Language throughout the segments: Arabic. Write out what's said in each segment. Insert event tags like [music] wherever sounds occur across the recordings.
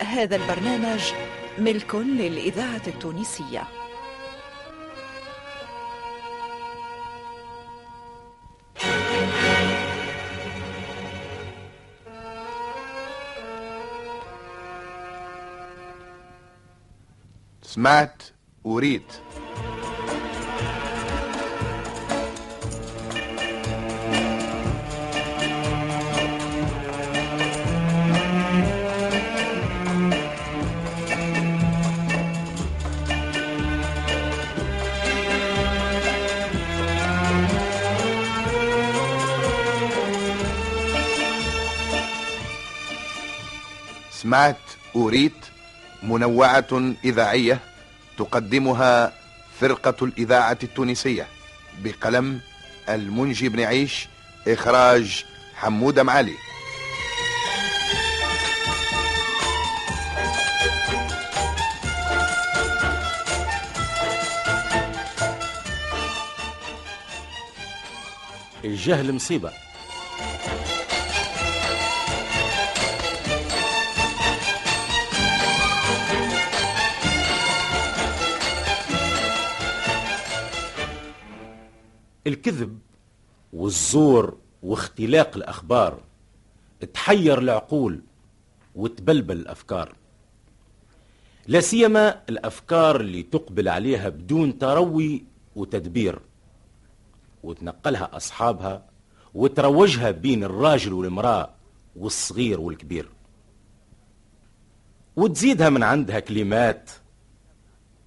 هذا البرنامج ملك للإذاعة التونسية. سمعت وريت سمعت أوريت منوعة إذاعية تقدمها فرقة الإذاعة التونسية بقلم المنجي بن عيش إخراج حمودة معالي. الجهل مصيبة. الكذب والزور واختلاق الأخبار تحير العقول وتبلبل الأفكار. لا سيما الأفكار اللي تقبل عليها بدون تروي وتدبير وتنقلها أصحابها وتروجها بين الراجل والمرأة والصغير والكبير. وتزيدها من عندها كلمات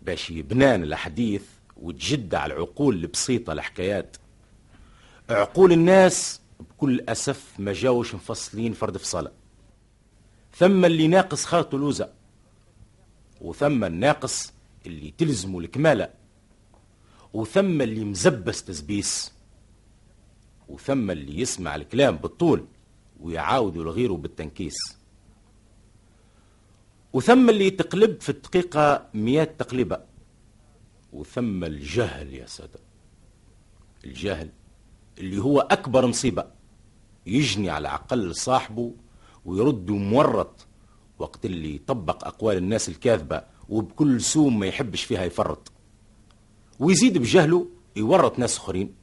باش يبنان الحديث وتجد على العقول البسيطة الحكايات. عقول الناس بكل أسف ما جاوش مفصلين فرد فصلة ثم اللي ناقص خاطو لوزة وثم الناقص اللي تلزمه الكمالة وثم اللي مزبس تزبيس وثم اللي يسمع الكلام بالطول ويعاود لغيره بالتنكيس. وثم اللي تقلب في الدقيقة مئات تقلبة وثم الجهل يا سادة الجهل اللي هو أكبر مصيبة. يجني على عقل صاحبه ويرد مورط وقت اللي يطبق أقوال الناس الكاذبة وبكل سوم ما يحبش فيها يفرط. ويزيد بجهله يورط ناس أخرين.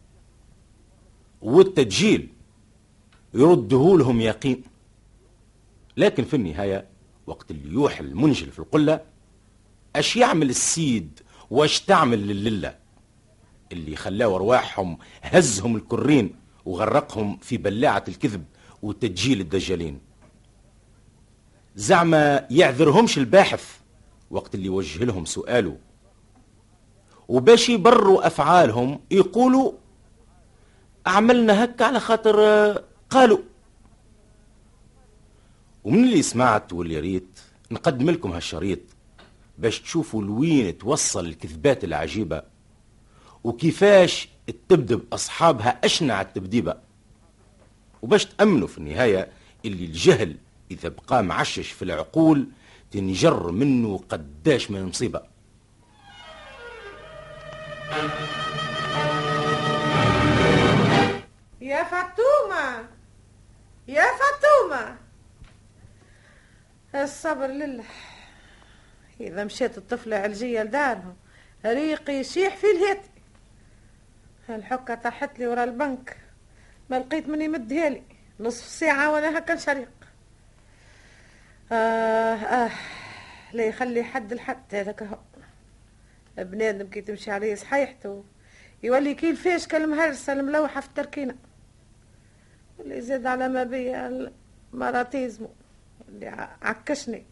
والتدجيل يرده لهم يقين. لكن في النهاية وقت اللي يوحي المنجل في القلة أش يعمل السيد واش تعمل للله. اللي خلاه أرواحهم هزهم الكرين وغرقهم في بلاعة الكذب وتدجيل الدجالين. زعما يعذرهمش الباحث وقت اللي يوجه لهم سؤاله. وباش يبروا أفعالهم يقولوا عملنا هكا على خاطر قالوا. ومن اللي سمعت واللي ريت نقدم لكم هالشريط. باش تشوفوا لوين توصل الكذبات العجيبة وكيفاش تبدب أصحابها أشنع التبديبة. وباش تأمنوا في النهاية اللي الجهل إذا بقى معشش في العقول تنجر منه قداش من مصيبة. يا فاطمة! يا فاطمة! الصبر لله. إذا مشيت الطفلة علجية لدارهم ريقي يشيح في الهيت. الحكة طاحت لي ورا البنك. ما لقيت من يمدها لي نصف ساعة وأنا هكا نشريق. آه آه. لا يخلي حد الحد هذاك هو. بنادم كي تمشي عليه صحيحته يولي كي الفيش كالمهرسة الملوحة في التركينة. اللي زاد على ما بيا مراتيزمو اللي عكشني.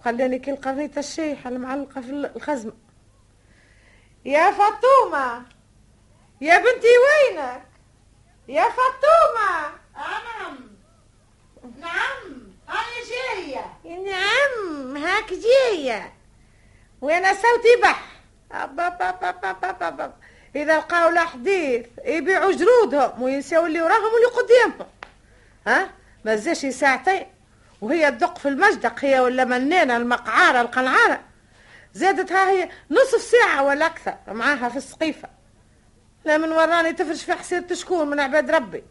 وخلاني كي القريطة الشيحة المعلقة في الخزمة. يا فاطمة! يا بنتي وينك؟ يا فاطمة! نعم نعم! أنا جاية. نعم هاك جاية. وأنا صوتي بح أب أب أب أب أب أب أب أب. إذا لقاو الأحاديث يبيعوا جلودهم وينساو اللي وراهم واللي قدامهم ها؟ ما زاش ساعتين وهي تدق في المجدق هي ولا منانة المقعارة القنعارة زادت ها هي نصف ساعة ولا أكثر معاها في السقيفة. لا من وراني تفرش في حسيرة شكون من عباد ربي.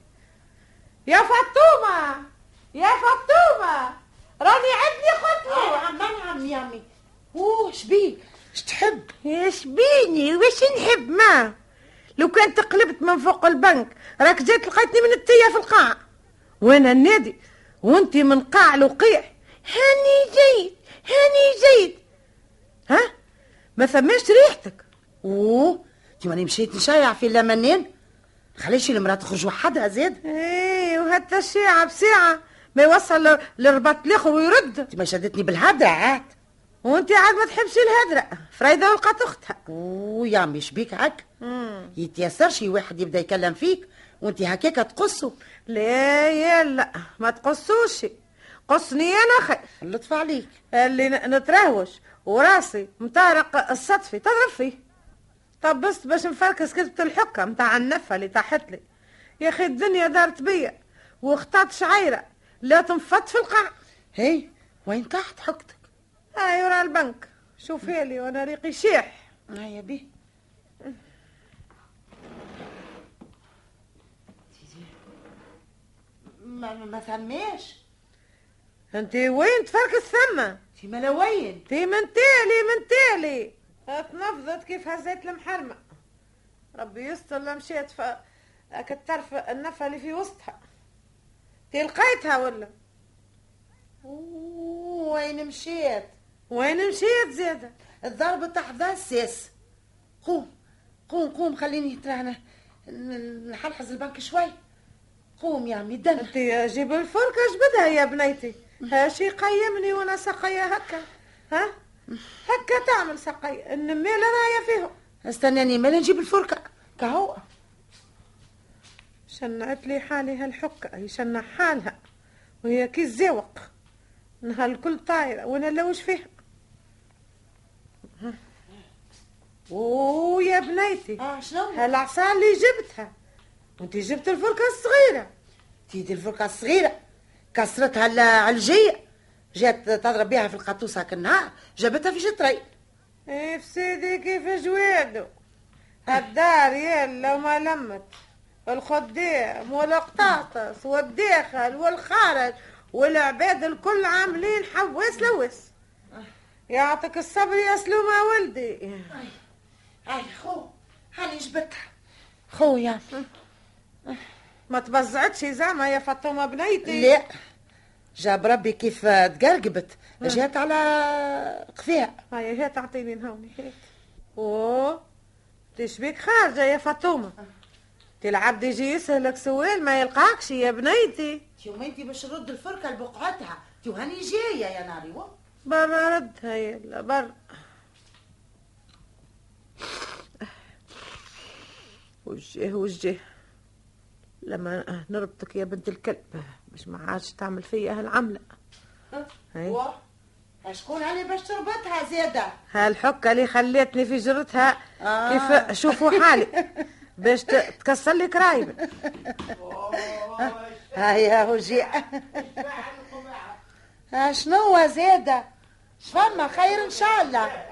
يا فاطمة! يا فاطمة! راني عندي خطوة. نعم شبيك اش تحب؟ إيش بيني؟ وش نحب؟ ما. لو كنت قلبت من فوق البنك راك جيت لقيتني من التية في القاع. وأنا النادي؟ وانت من قاع الوقيع هاني جيد هاني جيد. ها؟ ما ثماش ريحتك. أوه انت ماني مشيت نشيع في لمنين. خليش المرأة تخرج وحدها زاد. إيه وهتا الشيعة بساعة ما يوصل لرباط الآخر ويرد. انت ما شدتني بالهدرة عاد. وانت عاد ما تحبش الهدرة. فريدة ولقات أختها. أوه يا عمي شبيك هك يتيسر شي واحد يبدأ يكلم فيك. وانت هكاك تقصه لا يلا ما تقصوش. قصني أنا خير اللطف عليك. اللي نترهوش. وراسي مطارق الصدفي تضرب فيه طب بس باش نفركس كتبة الحكة متاع النفة اللي تحت لي. يا أخي الدنيا دارت بيا واختارت شعيرة لا تنفض في القاع. هي وين تحت حكتك؟ هاي ورا البنك. شوفي لي وأنا ريقي شيح. هيا بيه. ما ما ما ثماش. انت وين تفركس ثم انت ملا وين تي من تالي من تالي اتنفضت كيف هزيت المحرمة. ربي يستر لا مشيت ف كترف النفة اللي في وسطها. تي لقيتها ولا؟ وين مشيت؟ وين مشيت زيادة؟ الضرب تحت ذا السيس قوم قوم قوم خليني ترى نحلحز البنك شوي. قوم يا عمي أنت جيب الفركة جبدها يا بنيتي؟ هاشي قيمني وأنا سقية هكا. ها؟ هكا تعمل سقي النميلة راية فيهم استناني مالي نجيب الفركة كهو. شنعت لي حالي هالحكة هي شنع حالها. وهي كي الزوق إنها الكل طايرة. وأنا لوش فيها؟ أوه يا بنيتي. آه شنو هالعصا اللي جبتها. وانت جبت الفركة الصغيرة. تيدي الفركة الصغيرة. كسرتها العلجية جات تضرب بها في القطوس هاك النهار. جابتها في شطري. إيه سيدي كيف جوادو الدار يلا وما لمت. الخدام والقطاطس والداخل والخارج والعباد الكل عاملين حواس لوس. يعطيك الصبر يا سلومة ولدي. هاي خو هاني جبتها. خو يا ما تبزعتش زعما يا فاطمة بنيتي. لا. جاب ربي كيف تقرقبت جات على قفيها. هاي هي تعطيني نهوني هيك أوه. تشبيك خارجة يا فاطمة؟ تلعب يجي يسهلك سؤال ما يلقاكش يا بنيتي. يوم انت باش نرد الفركة لبقعتها. تي هاني جاية يا ناري و برا ردها يلا برا وجه وجه. لما نربطك يا بنت الكلب باش ما عادش تعمل فيا هالعملة. هاي. و شكون علي باش تربطها زيادة؟ هالحكة اللي خليتني في جرتها آه. كيف شوفوا حالي باش تكسر لي كرايب. هيا [laughs] وجيء ها [laughs] شنو زيادة؟ شفما خير إن شاء الله.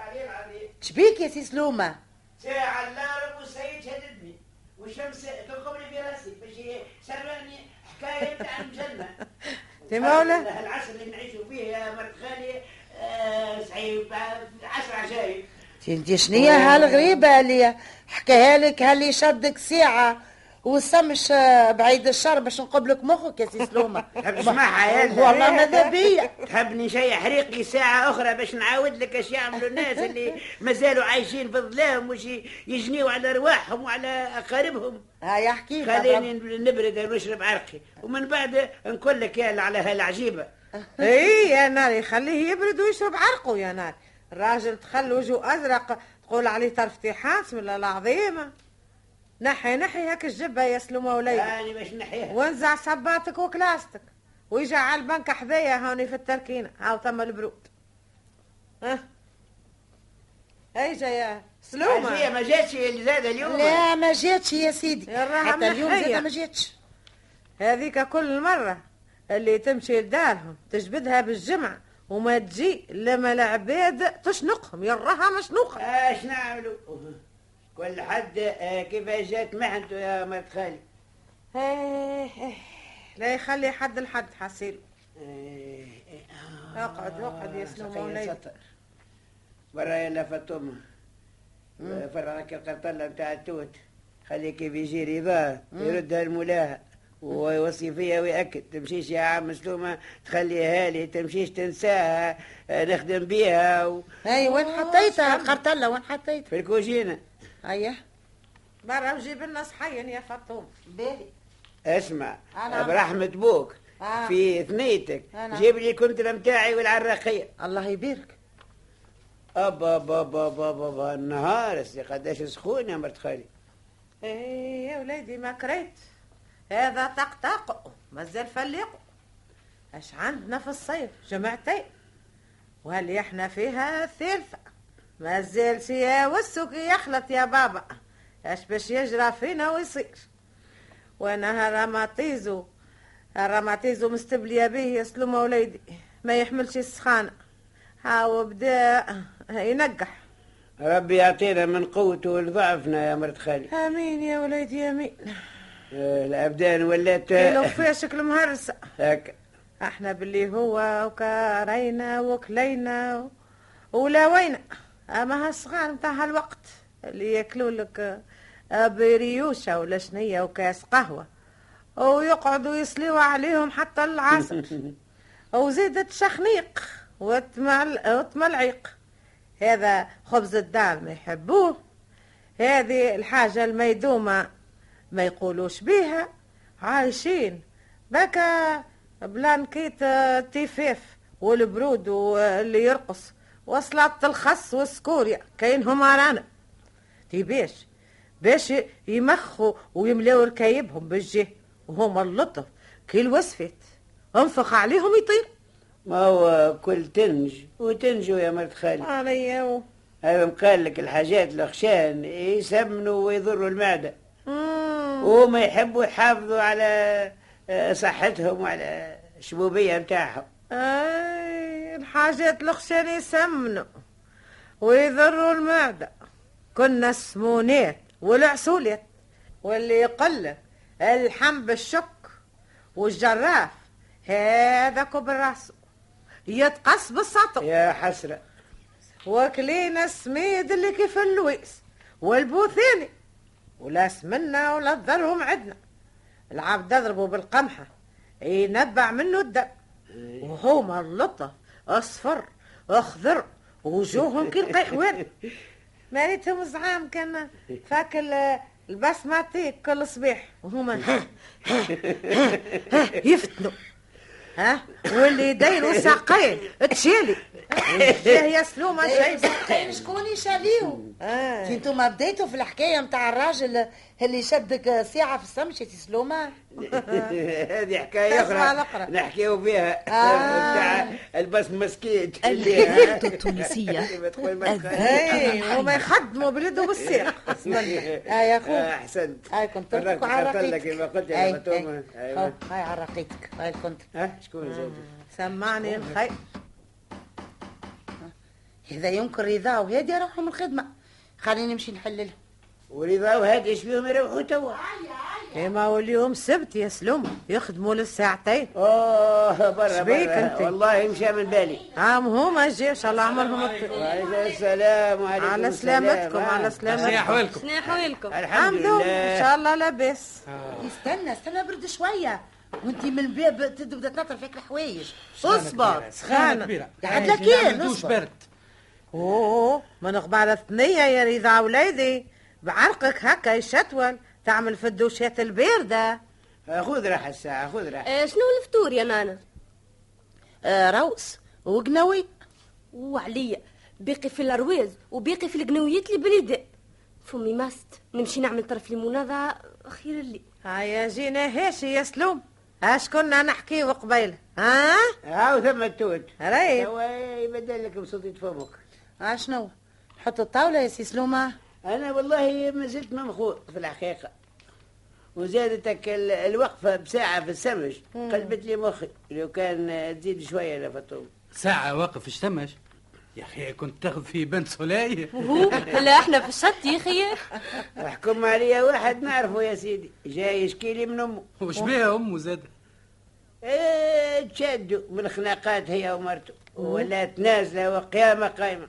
شبيك يا سي سلومة؟ ساعة النار والسيد شددني والشمس ترقبني في سرعني حكاية تاع الجنة [laughs] تي مولا العصر اللي نعيشوا فيه يا مرت خالي آه، صعيب آه، عشر عجايب انت شنية هالغريبة اللي حكاها لك هاللي شدك ساعة وسمش بعيد الشر باش نقبلك مخك يا سي سلومة. [laughs] تحب تسمعها يا؟ والله ماذا بيا؟ تحبني نشيح ريقي ساعة أخرى باش نعاود لك اش يعملوا الناس اللي [laughs] مازالوا عايشين في الظلام وش يجنيوا على أرواحهم وعلى أقاربهم. هيا احكي خليني نبرد ونشرب عرقي. ومن بعد نقول لك يا على هالعجيبة. [laughs] إي يا ناري خليه يبرد ويشرب عرقه يا ناري. الراجل تخلي وجهه أزرق تقول عليه ترفتيحات من العظيمة؟ نحي نحي هاك الجبه يا سلومة وليدي أنا باش نحيها. وانزع صباتك وكلاستك ويجي على البنك حذايا هوني في التركينة. هاو تم البرود. ها؟ أيجا يا هي سلومه ما جاتش زاد اليوم. لا ما جاتش يا سيدي. يا حتى اليوم. زاد ما جاتش. هذيك كل مرة اللي تمشي لدارهم تجبدها بالجمعة وما تجي لما العباد تشنقهم. يراها مشنوقة اش نعملوا كل حد آه، كيفاش جات محنته يا مرت خالي؟ إيه، لا يخلي حد لحد حسيل آه، آه، اقعد اقعد يا سلومة وليدي سطر. برا يلا فاطمه فرع لك القرطلة بتاع التوت. خلي كيف يجي رضاه يردها الملاها ويوصي فيها ويأكد. تمشيش يا عم مسلومة تخليها لي تمشيش تنساها آه، نخدم بيها و... أي وين حطيتها؟ القرطلة وين حطيتها؟ في الكوجينة. أيوه برا وجيب لنا صحين يا فطوم باهي اسمع أنا- برحمة بوك آه. في ثنيتك. جيب لي كنترة متاعي والعراقية الله يبارك. أبا أبا أبا أبا أبا, أبا النهار سي قداش سخون يا مرت خالي. إيه يا ولادي ما كريت. هذا طقطق مازال فليق. أش عندنا في الصيف؟ جمعتين وهل إحنا فيها الثالثة مازال سيا والسوق يخلط يا بابا. اش باش يجرى فينا ويصير. وأنا هرماتيزو هرماتيزو مستبلية به يا سلومة وليدي. ما يحملش السخانة. هاو بدا ينقح. ربي يعطينا من قوته ولضعفنا يا مرت خالي. آمين يا وليدي آمين. آه، الأبدان ولات كيلو فاشك المهرسة هكا. إحنا باللي هو وكارينا وكلينا و- ولاوينا أما هالصغار متاع هالوقت اللي ياكلوا لك بريوشة ولا شنية وكاس قهوة. ويقعدوا يصليوا عليهم حتى العصر. [laughs] وزيدت شخنيق وتمل... وتملعيق. هذا خبز الدار ما يحبوه. هذه الحاجة الميدومة ما يقولوش بيها. عايشين. بكا بلانكيت آه، تيفاف والبرود واللي يرقص. وصلت الخس والسكوريا كاينهم رانا. تي باش باش يمخوا ويملاو ركايبهم بالجه وهم اللطف كي الوسفت انفخ عليهم يطير. ما هو كل تنج وتنجو يا مرت خالي. عليا هذا مقال لك الحاجات الخشان يسمنوا ويضروا المعدة. وما يحبوا يحافظوا على آه، صحتهم وعلى الشبوبية متاعهم اي الحاجات الخشان يسمنوا ويضروا المعدة. كنا السمونات والعسولات واللي يقلك الحم بالشك والجراف هذا كبر راسه. يتقص بالسطو. يا حسرة. وكلينا السميد اللي كيف اللويس والبوثاني ولا سمنا ولا ضرهم عندنا العبد اضربه بالقمحة ينبع منه الدم. وهما اللطة أصفر أخضر وجوههم كي القحوان مالتهم زعام كان فاكل البسماتيك كل صباح وهما يفتنوا. ها واللي يديروا ساقين تشيلي. يا سلومة شيء كاين شكون يشاليو آه. انتو ما بديتوا في الحكاية متاع الراجل اللي شدك ساعه في السمشة سلومة؟ [laughs] هذه أخرى. الأقرأ. نحكيو فيها. [laughs] آه. بتاع البس مسكيت مرت خالي. اي وما يخدموا [laughs] اسم الله آه يا. آه، أحسنت. هاي كنت فرقت تركوا على خطر لك رقيتك كما قلت هاي، يا هاي. أيوة. هاي هاي كنت. شكون زاد سمعني. الخير إذا يمكن رضا وهادي يروحوا من الخدمة. خليني نمشي نحللها ورضا وهاد إيش بيهم يروحوا توا؟ كيما هو اليوم سبت يا سلوم يخدموا للساعتين أوه برا شبيك برا. أنت؟ والله مشى من بالي. عام هما جاي إن شاء الله عمرهم وعليكم السلام وعليكم على. سلامتكم آه. على سلامتكم. احوالكم شنو احوالكم الحمد عمدو إن لله. شاء الله لاباس استنى استنى برد شوية. وأنت من الباب تبدا تنطر فيك الحوايج. أصبر. سخانة كبيرة. قاعد لك إيه برد. أوه من قبال الثنية يا رضا وليدي بعرقك هكا يشتول تعمل في الدوشات الباردة. آه، خذ راحة الساعة خذ راحة. آه شنو الفطور يا نانا؟ آه روس وقنوي. وعليا باقي في الارواز وباقي في القنويات اللي باليداء فمي ماست نمشي نعمل طرف ليمونادا خير اللي هيا جينا هاشي يا سلوم. اش كنا نحكيو قبيل ها؟ هاو ثم التوت ريت. توا يبدل لك بصوتي فمك آه شنو حط الطاولة يا سي سلومه أنا والله ما زلت ممخوض في الحقيقة. وزادتك ال- الوقفة بساعة في السمج قلبت لي مخي. لو كان تزيد شوية يا فطوم. ساعة واقف اشتمش يا أخي كنت تاخذ في بنت سولاي وهو لا إحنا في الشط يا خي احكم عليا واحد نعرفه يا سيدي. جاي يشكي لي من أمه. وش بيها أمه زاد؟ إيه تشادوا من خناقات هي ومرته. ولات نازله وقيامة قايمة.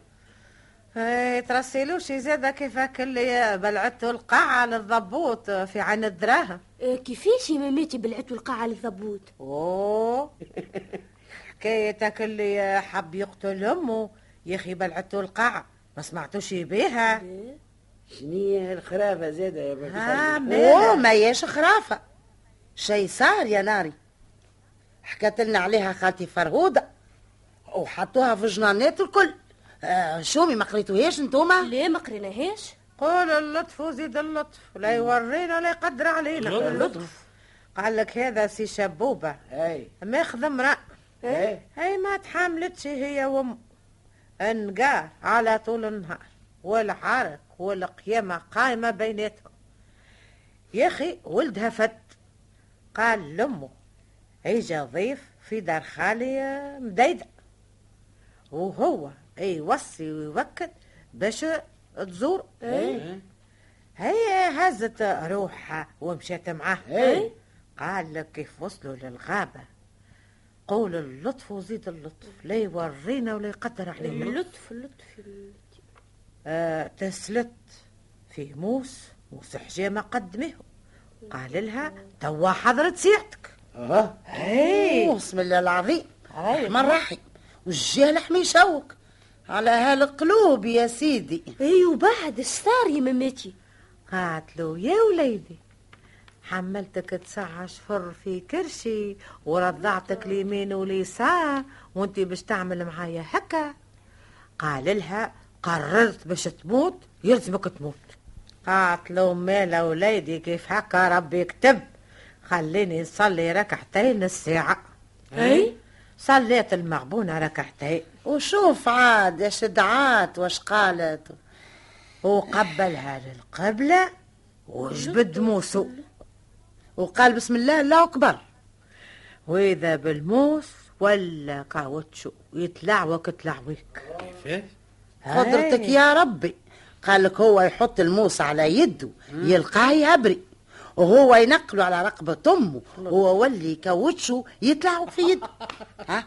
ترسلوش زادا كيفاك اللي بلعتوا القاعة للضبوط في عين الدراهم؟ آه، كيفاش يا ماماتي بلعتوا القاعة للضبوط؟ أوه. [laughs] حكايتك اللي حب يقتل أمه يا أخي بلعتوا القاعة ما سمعتوش بيها. شنية الخرافة زادة يا بنت أوه. ما ياش خرافة. شي صار يا ناري. حكت لنا عليها خالتي فرهودة وحطوها في جنانات الكل. آه شومي ما قريتوهاش انتوما؟ ليه ما قريناهاش قول اللطف وزيد اللطف لا يورينا ولا يقدر علينا. اللطف. قال لك هذا سي شبوبة أي. ماخذ امرأة. أي. هي ما تحملتش هي وام انقار على طول النهار. والعرق والقيامة قايمة بيناتهم. يا أخي ولدها فت. قال لأمه اجا ضيف في دار خالي مديدة. وهو يوصي ويوكد باش تزور. اي هي هزت روحها ومشيت معاه. اي قال لك كيف وصلوا للغابة. قول اللطف وزيد اللطف لا يورينا ولا يقدر علينا. اللطف اللطف. آه تسلت في موس موس حجامة قدمه. قال لها توا حضرت سيعتك آه اي بسم الله العظيم. رحمن رحيم والجهل حمي يشوك. على هالقلوب يا سيدي. اي وبعد اش صار يا ماماتي قالت له يا وليدي. حملتك تسع اشهر في كرشي ورضعتك اليمين واليسار وانت باش تعمل معايا هكا. قال لها قررت باش تموت يلزمك تموت. قالت له مالا وليدي كيف هكا ربي يكتب. خليني نصلي ركعتين الساعة. أي؟ صليت المغبونة ركعتين. وشوف عاد إيش دعات واش قالت. وقبلها للقبلة وجبد موسو. وقال بسم الله الله أكبر. وإذا بالموس ولا كاوتشو يتلعوك تلعويك كيفاش قدرتك يا ربي. قال لك هو يحط الموس على يده يلقاه يهبري وهو ينقله على رقبة أمه هو ولي كاوتشو يطلعوا في يده [laughs] ها؟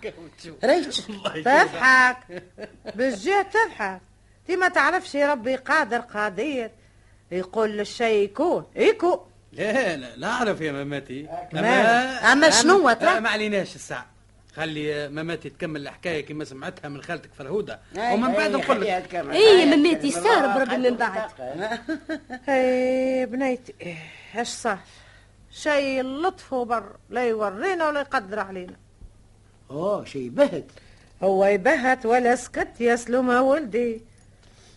ريتش. [laughs] تضحك. [laughs] بالجهة تضحك. تي ما تعرفش ربي قادر قادر يقول للشيء يكون يكون لا لا لا أعرف يا ماماتي ما- أما شنو ترى؟ آه، ما عليناش الساعة. خلي ماماتي تكمل الحكاية كما سمعتها من خالتك فرهودة. أي، ومن بعد نقول لك. إيه يا أي، مماتي، آه، ربي من بعد. هي بنيتي. إيش صار شيء اللطف بر لا يورينا ولا يقدر علينا. اوه شي بهت. هو يبهت ولا سكت يا سلومة ولدي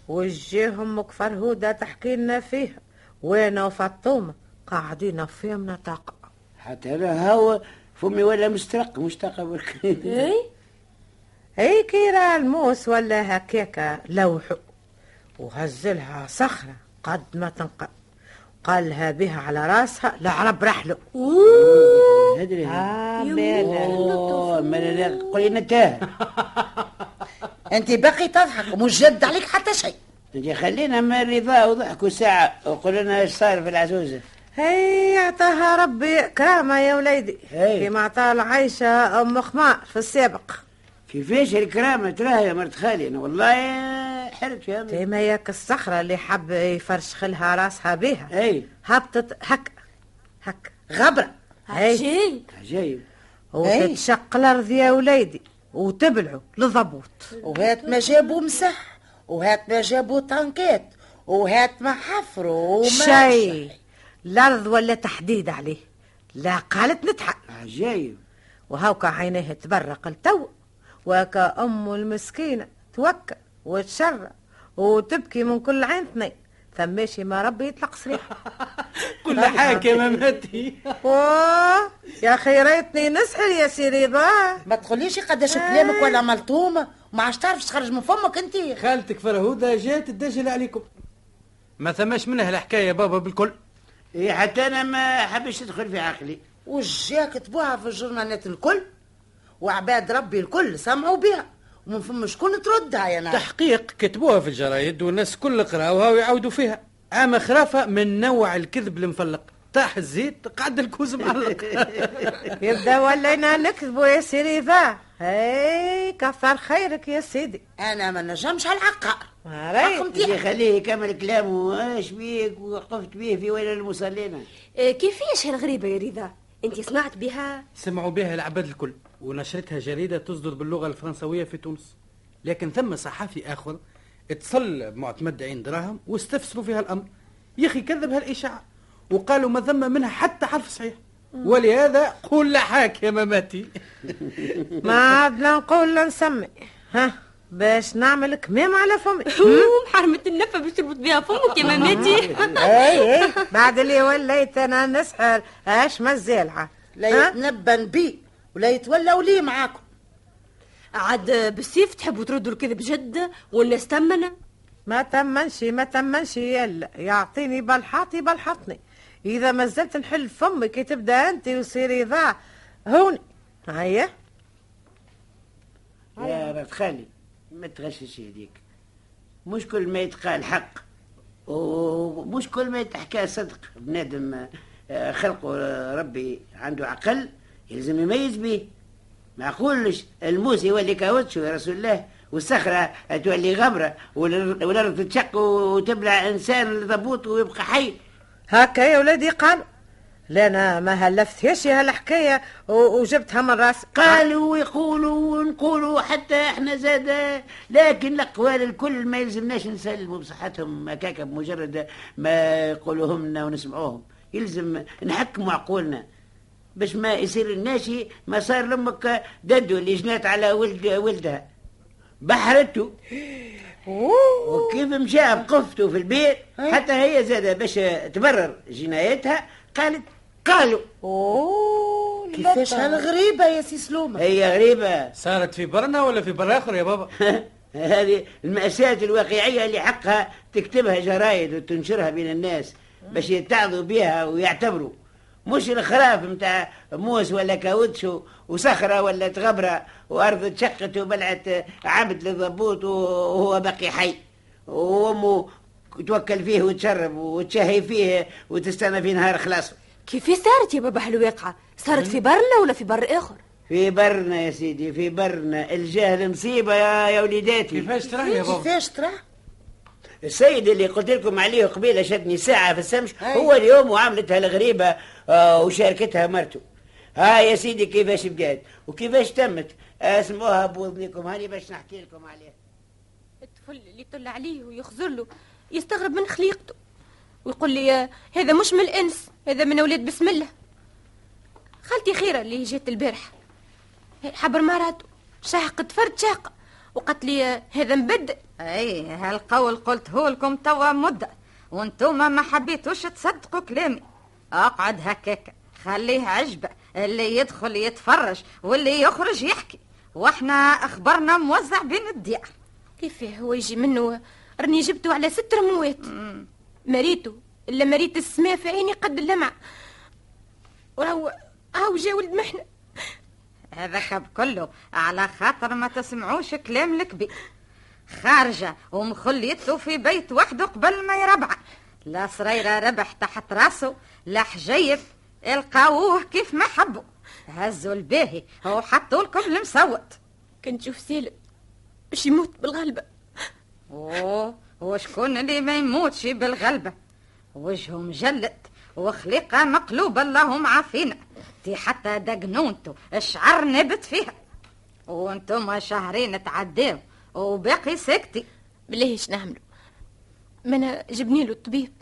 وجيه أمك فرهودة تحكي لنا فيها وأنا وفطومة قاعدين فيها طاقة. حتى أنا هو فمي ولا مسترق مشتاقة برك [laughs] إي؟ هي كيرا الموس ولا هكاكا لوحو. وهزلها صخرة قد ما تنقل قالها بها على راسها. العرب رحلو ادري آه يا مالا ما قولي نتاه أنت باقي تضحك ومش جد عليك حتى شيء. نجي خلينا من الرضا وضحكوا ساعة وقول لنا إيش صار في العزوزة. هي اعطاها ربي كرامة يا وليدي. هي. كما اعطى العيشة أم خمار في السابق. كيفاش الكرامة تراها يا مرت خالي. أنا والله حرت يا أمي. تيما ياك الصخرة اللي حب يفرشخ لها راسها بها أي. هبطت هك هك غبرة. هي عجيب. عجيب. وتتشق الأرض يا وليدي وتبلعوا لضبوط. وهات ما جابوا مسح وهات ما جابوا طنكات وهات ما حفروا وما شيء الأرض ولا تحديد عليه. لا قالت نتحق عجيب. وهاوكا عينيه تبرق التو وكا أمه المسكينة توكل. وتشرى وتبكي من كل عين اثنين. ثماشي ما ربي يطلق صريح. [laughs] كل حاجة يا ماماتي [laughs] واه يا أخي ريتني نسحر يا سيري ضاع ما تقوليش قداش كلامك ولا ملطومة وما عادش تعرفش تخرج من فمك أنت. خالتك فرهودة جات تدجل عليكم. ما ثماش منها الحكاية يا بابا بالكل. اي حتى أنا ما حبش تدخل في عقلي. وجا كتبوها في الجورنالات الكل؟ وعباد ربي الكل سمعوا بها. ومن فم شكون تردها يا ناس تحقيق كتبوها في الجرايد والناس كل قراوها ويعاودوا فيها. عام خرافة من نوع الكذب المفلق. طاح الزيت قعد الكوز معلق. [laughs] يبدأ ولينا نكذبوا يا سيري ذا هاي كثر خيرك يا سيدي. أنا ما نجمش على العقار. متيح. خليه يكمل كلامه اش بيك؟ وقفت به في وين المصلين؟ آه، كيفاش هالغريبة يا رضا؟ أنت سمعت بها؟ سمعوا بها العباد الكل. ونشرتها جريدة تصدر باللغة الفرنسوية في تونس. لكن ثم صحفي آخر اتصل بمعتمد عين دراهم واستفسروا في هالأمر يا أخي كذب هالإشاعة. وقالوا ما ثم منها حتى حرف صحيح. ولهذا قول لحاك يا مماتي [laughs] ما عدنا نقول لا نسمي ها باش نعمل كمام على فمي [laughs] محرمة [laughs] النفة باش تربط بها فمك يا مماتي أي أي. بعد اللي وليت أنا نسحر أش مازالعه لا؟ يتنبن بي. ولا يتولى ولي معاكم؟ عاد بالسيف تحبوا تردوا الكذب جد والناس تمنا ما تمنش ما تمنش. يلا يعطيني بلحاطي بلحطني إذا ما زلت نحل فمك كي تبدأ أنت وسيري ضاع هوني. هيا. يا بنت خالي ما تغشش يديك. مش كل ما يتقال حق ومش كل ما يتحكى صدق. بنادم آه، خلقه ربي عنده عقل. يلزم يميز به. ما اقولش الموس يولي كاوتشو يا رسول الله. والصخرة تولي غبرة والأر- والأرض تتشق وتبلع إنسان ضبوط ويبقى حي. هكا يا ولادي قالوا لا أنا ما هلفتهاش هالحكاية وجبتها من راسي قالوا ويقولوا ونقولوا حتى إحنا زاد. لكن الأقوال الكل ما يلزمناش نسلموا بصحتهم هكاك بمجرد ما يقولوهم لنا ونسمعوهم. يلزم نحكموا عقولنا. باش ما يصير الناشي ما صار لامك ددو اللي جنات على ولد ولدها. بحرته. وكيف مشى؟ بقفته في البيت حتى هي زاد باش تبرر جنايتها. قالت قالوا. أوه كيفاش؟ هالغريبه يا سي سلومة؟ هي غريبة. صارت في برنا ولا في بر آخر يا بابا؟ [laughs] هذه المأساة الواقعية اللي حقها تكتبها جرايد وتنشرها بين الناس باش يتعظوا بها ويعتبروا. مش الخراف متاع موس ولا كاوتشو وصخرة ولا تغبرة وأرض تشقت وبلعت عبد للضبوط وهو باقي حي. وأمه توكل فيه وتشرب وتشهي فيه وتستنى في نهار خلاصه. كيف صارت يا بابا هالواقعة صارت في برنا ولا في بر آخر؟ في برنا يا سيدي في برنا. الجهل مصيبة يا, يا وليداتي. كيفاش ترى يا بابا؟ كيفاش ترى؟ السيد اللي قلت لكم عليه قبيلة شدني ساعة في السمش هو اليوم وعملتها الغريبة آه، وشاركتها مرته. ها يا سيدي كيفاش بدات وكيفاش تمت؟ اسمعوها بوذنكم هاني باش نحكي لكم عليها. الطفل اللي يطل عليه ويخزر له يستغرب من خليقته. ويقول لي هذا مش من الإنس هذا من أولاد بسم الله. خالتي خيرة اللي جات البارحة. حبر مراته شاقت فرد شاقه وقالت لي هذا مبدل أي هالقول قلته لكم توا مدة وانتوما ما حبيتوش تصدقوا كلامي. أقعد هكاك خليه عجبة اللي يدخل يتفرج واللي يخرج يحكي. وإحنا اخبارنا موزع بين الديار. كيف هو يجي منه؟ راني جبته على ست رموات مريته إلا مريت السماء في عيني قد اللمع وهو هاو جا ولد محنه هذاك بكله على خاطر ما تسمعوش كلام الكبير. خارجة ومخليته في بيت وحده قبل ما يربع. لا صريرة ربح تحت راسه لا حجيب القاوه كيف ما حبوا. هزوا الباهي وحطوا لكم المسود كان تشوف سالم باش يموت بالغلبة. أوه وشكون اللي ما يموتش بالغلبة؟ وجهه مجلد وخليقة مقلوبة اللهم عافينا. تي حتى دقنونته الشعر نبت فيها وأنتم شهرين تعداو وباقي ساكتي. بالله نعملوا ما أنا جبني له الطبيب.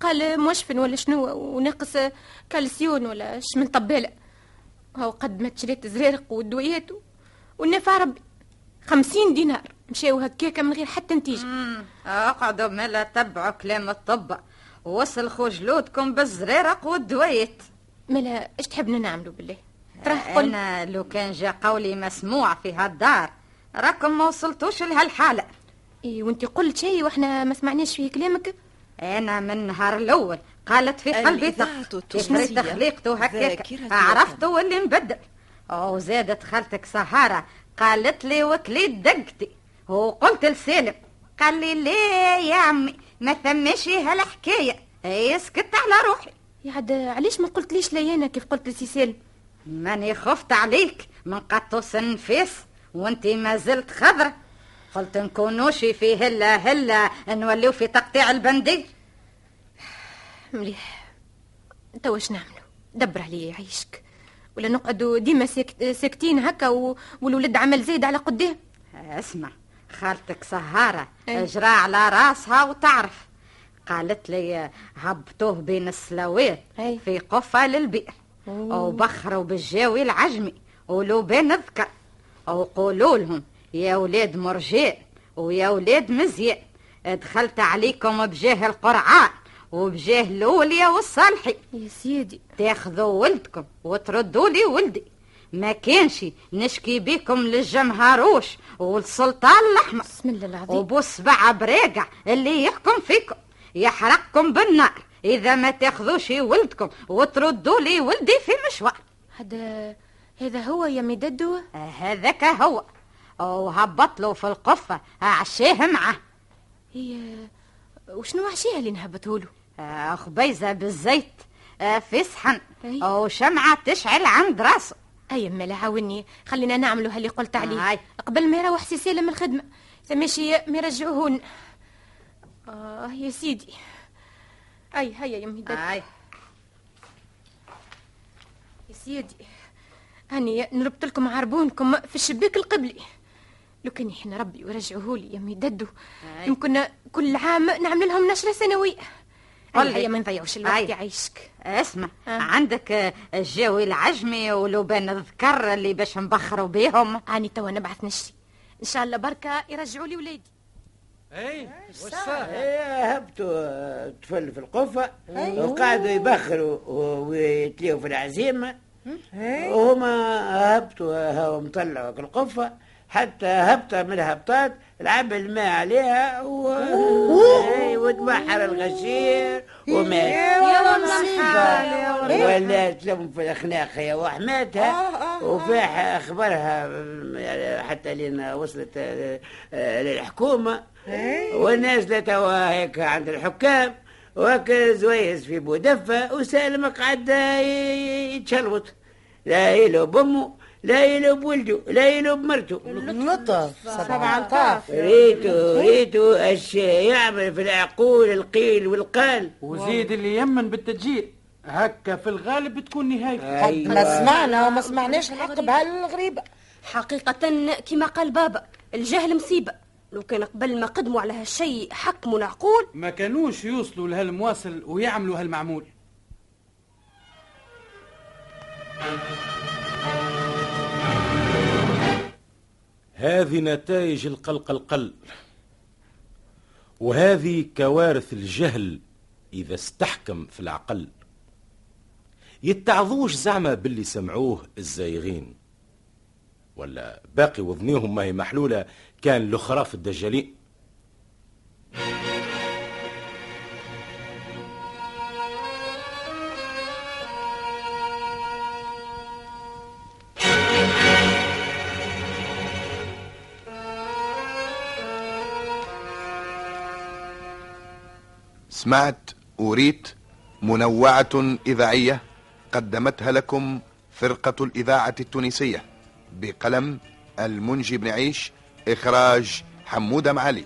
قال موشفن ولا شنو وناقص كالسيون ولا اش من طبالة. هو قد ما شريت زرارق والدويات والنفع ربي. خمسين دينار. مشاو هكاكا من غير حتى نتيجة. اقعدوا ملا تبعوا كلام الطب. وصلخوا جلودكم بالزرارق والدويت ملا إيش تحبنا نعملوا بالله؟ تراه لو كان جا قولي مسموع في هالدار. راكم ما وصلتوش لهالحالة. إيه وانت قلت شيء وإحنا ما سمعناش فيه كلامك. أنا من النهار الأول قالت في قلبي ثق. خليقته هكاك ذاكرة عرفت واللي نبدل وزادت خالتك سهارة. قالت لي وكليت دقتي. وقلت لسالم قال لي ليه يا عمي؟ ما ثمش هالحكاية. هي سكت على روحي. يا عاد علاش ما قلت ليش ليانا كيف قلت لسي سالم؟ ماني خفت عليك. من قطوس النفيس وانت ما زلت خضرة قلت نكونوش في هلا هلا نوليو في تقطيع البندير مليح. انت واش نعملوا دبر عليا يعيشك ولا نقعدوا ديما ساكت ساكتين هكا و... والولد عمل زايد على قدام اسمع خالتك سهارة أي. اجرى على راسها وتعرف. قالت لي هبطوه بين السلاوات أي. في قفة للبئر. وبخروا بالجاوي العجمي ولو بين ذكر وقولوا لهم يا ولاد مرجان ويا ولاد مزيان دخلت عليكم بجاه القرعان وبجاه الأولية والصالحي يا سيدي. تاخذوا ولدكم وتردوا لي ولدي. ما كانش نشكي بكم للجمهروش والسلطان الأحمر. بسم الله العظيم. وبو السبع بريقع اللي يحكم فيكم يحرقكم بالنار. إذا ما تاخذوش ولدكم وتردوا لي ولدي في مشوار. هذا هذا هو يا ميددو هذاك هو. وهبط له في القفة. عشاه معه. هي وشنو عشيها اللي نهبطوا له؟ خبيزة بالزيت. في صحن. وشمعة تشعل عند راسه. أي ما عاوني. خلينا نعملوا اللي قلت عليه. هاي. قبل ما يروح سي سالم الخدمة. ماشي ما يرجعوهن آه يا سيدي. أي هيا يا هاي يا سيدي. هاني نربط لكم عربونكم في الشباك القبلي. لو كان يحن ربي ورجعوه لي يا ميددو هاي. يمكن كل عام نعمل لهم نشرة سنوية. قل هيا ما نضيعوش الوقت. يعيشك. اسمع آه. عندك آه، الجاوي العجمي ولبان الذكر اللي باش نبخروا بيهم. هاني توا نبعث نشري. إن شاء الله بركة يرجعوا لي ولادي. أي واش صار؟ إيه، هبطوا طفل في القفة وقعدوا يبخروا ويتليوا في العزيمة. وهما هبطوا هاو مطلعوا في القفة حتى هبطة من الهبطات لعب الماء عليها و... إيه، وتبحر الغشير ومات. يا مصيبة ولات لهم في الخناق هي وحماتها. وفاح أخبارها م- حتى لين وصلت آه، آه، للحكومه والناس توا هيك عند الحكام. وهكا زويس في بودفة وسالم قعد ي- يتشلوط. لا يلو بامه لا يلو بولده لا يلو بمرته لطف سبعة طاف ريتو ريتو اش يعمل في العقول القيل والقال. وزيد اللي يمن بالتسجيل هكا في الغالب بتكون نهايته قد ما سمعنا وما سمعناش الحق بهالغريبة. حقيقة كما قال بابا الجهل مصيبة. لو كان قبل ما قدموا على هالشيء حكم معقول ما كانوش يوصلوا لهالمواصل ويعملوا هالمعمول. هذه نتائج القلق القل. وهذه كوارث الجهل إذا استحكم في العقل. يتعظوش زعما باللي سمعوه الزايغين. ولا باقي وذنيهم ما هي محلولة كان الأخرى في الدجالين سمعت أوريت منوعة إذاعية قدمتها لكم فرقة الإذاعة التونسية بقلم المنجي بن عيش إخراج حمودة معالي.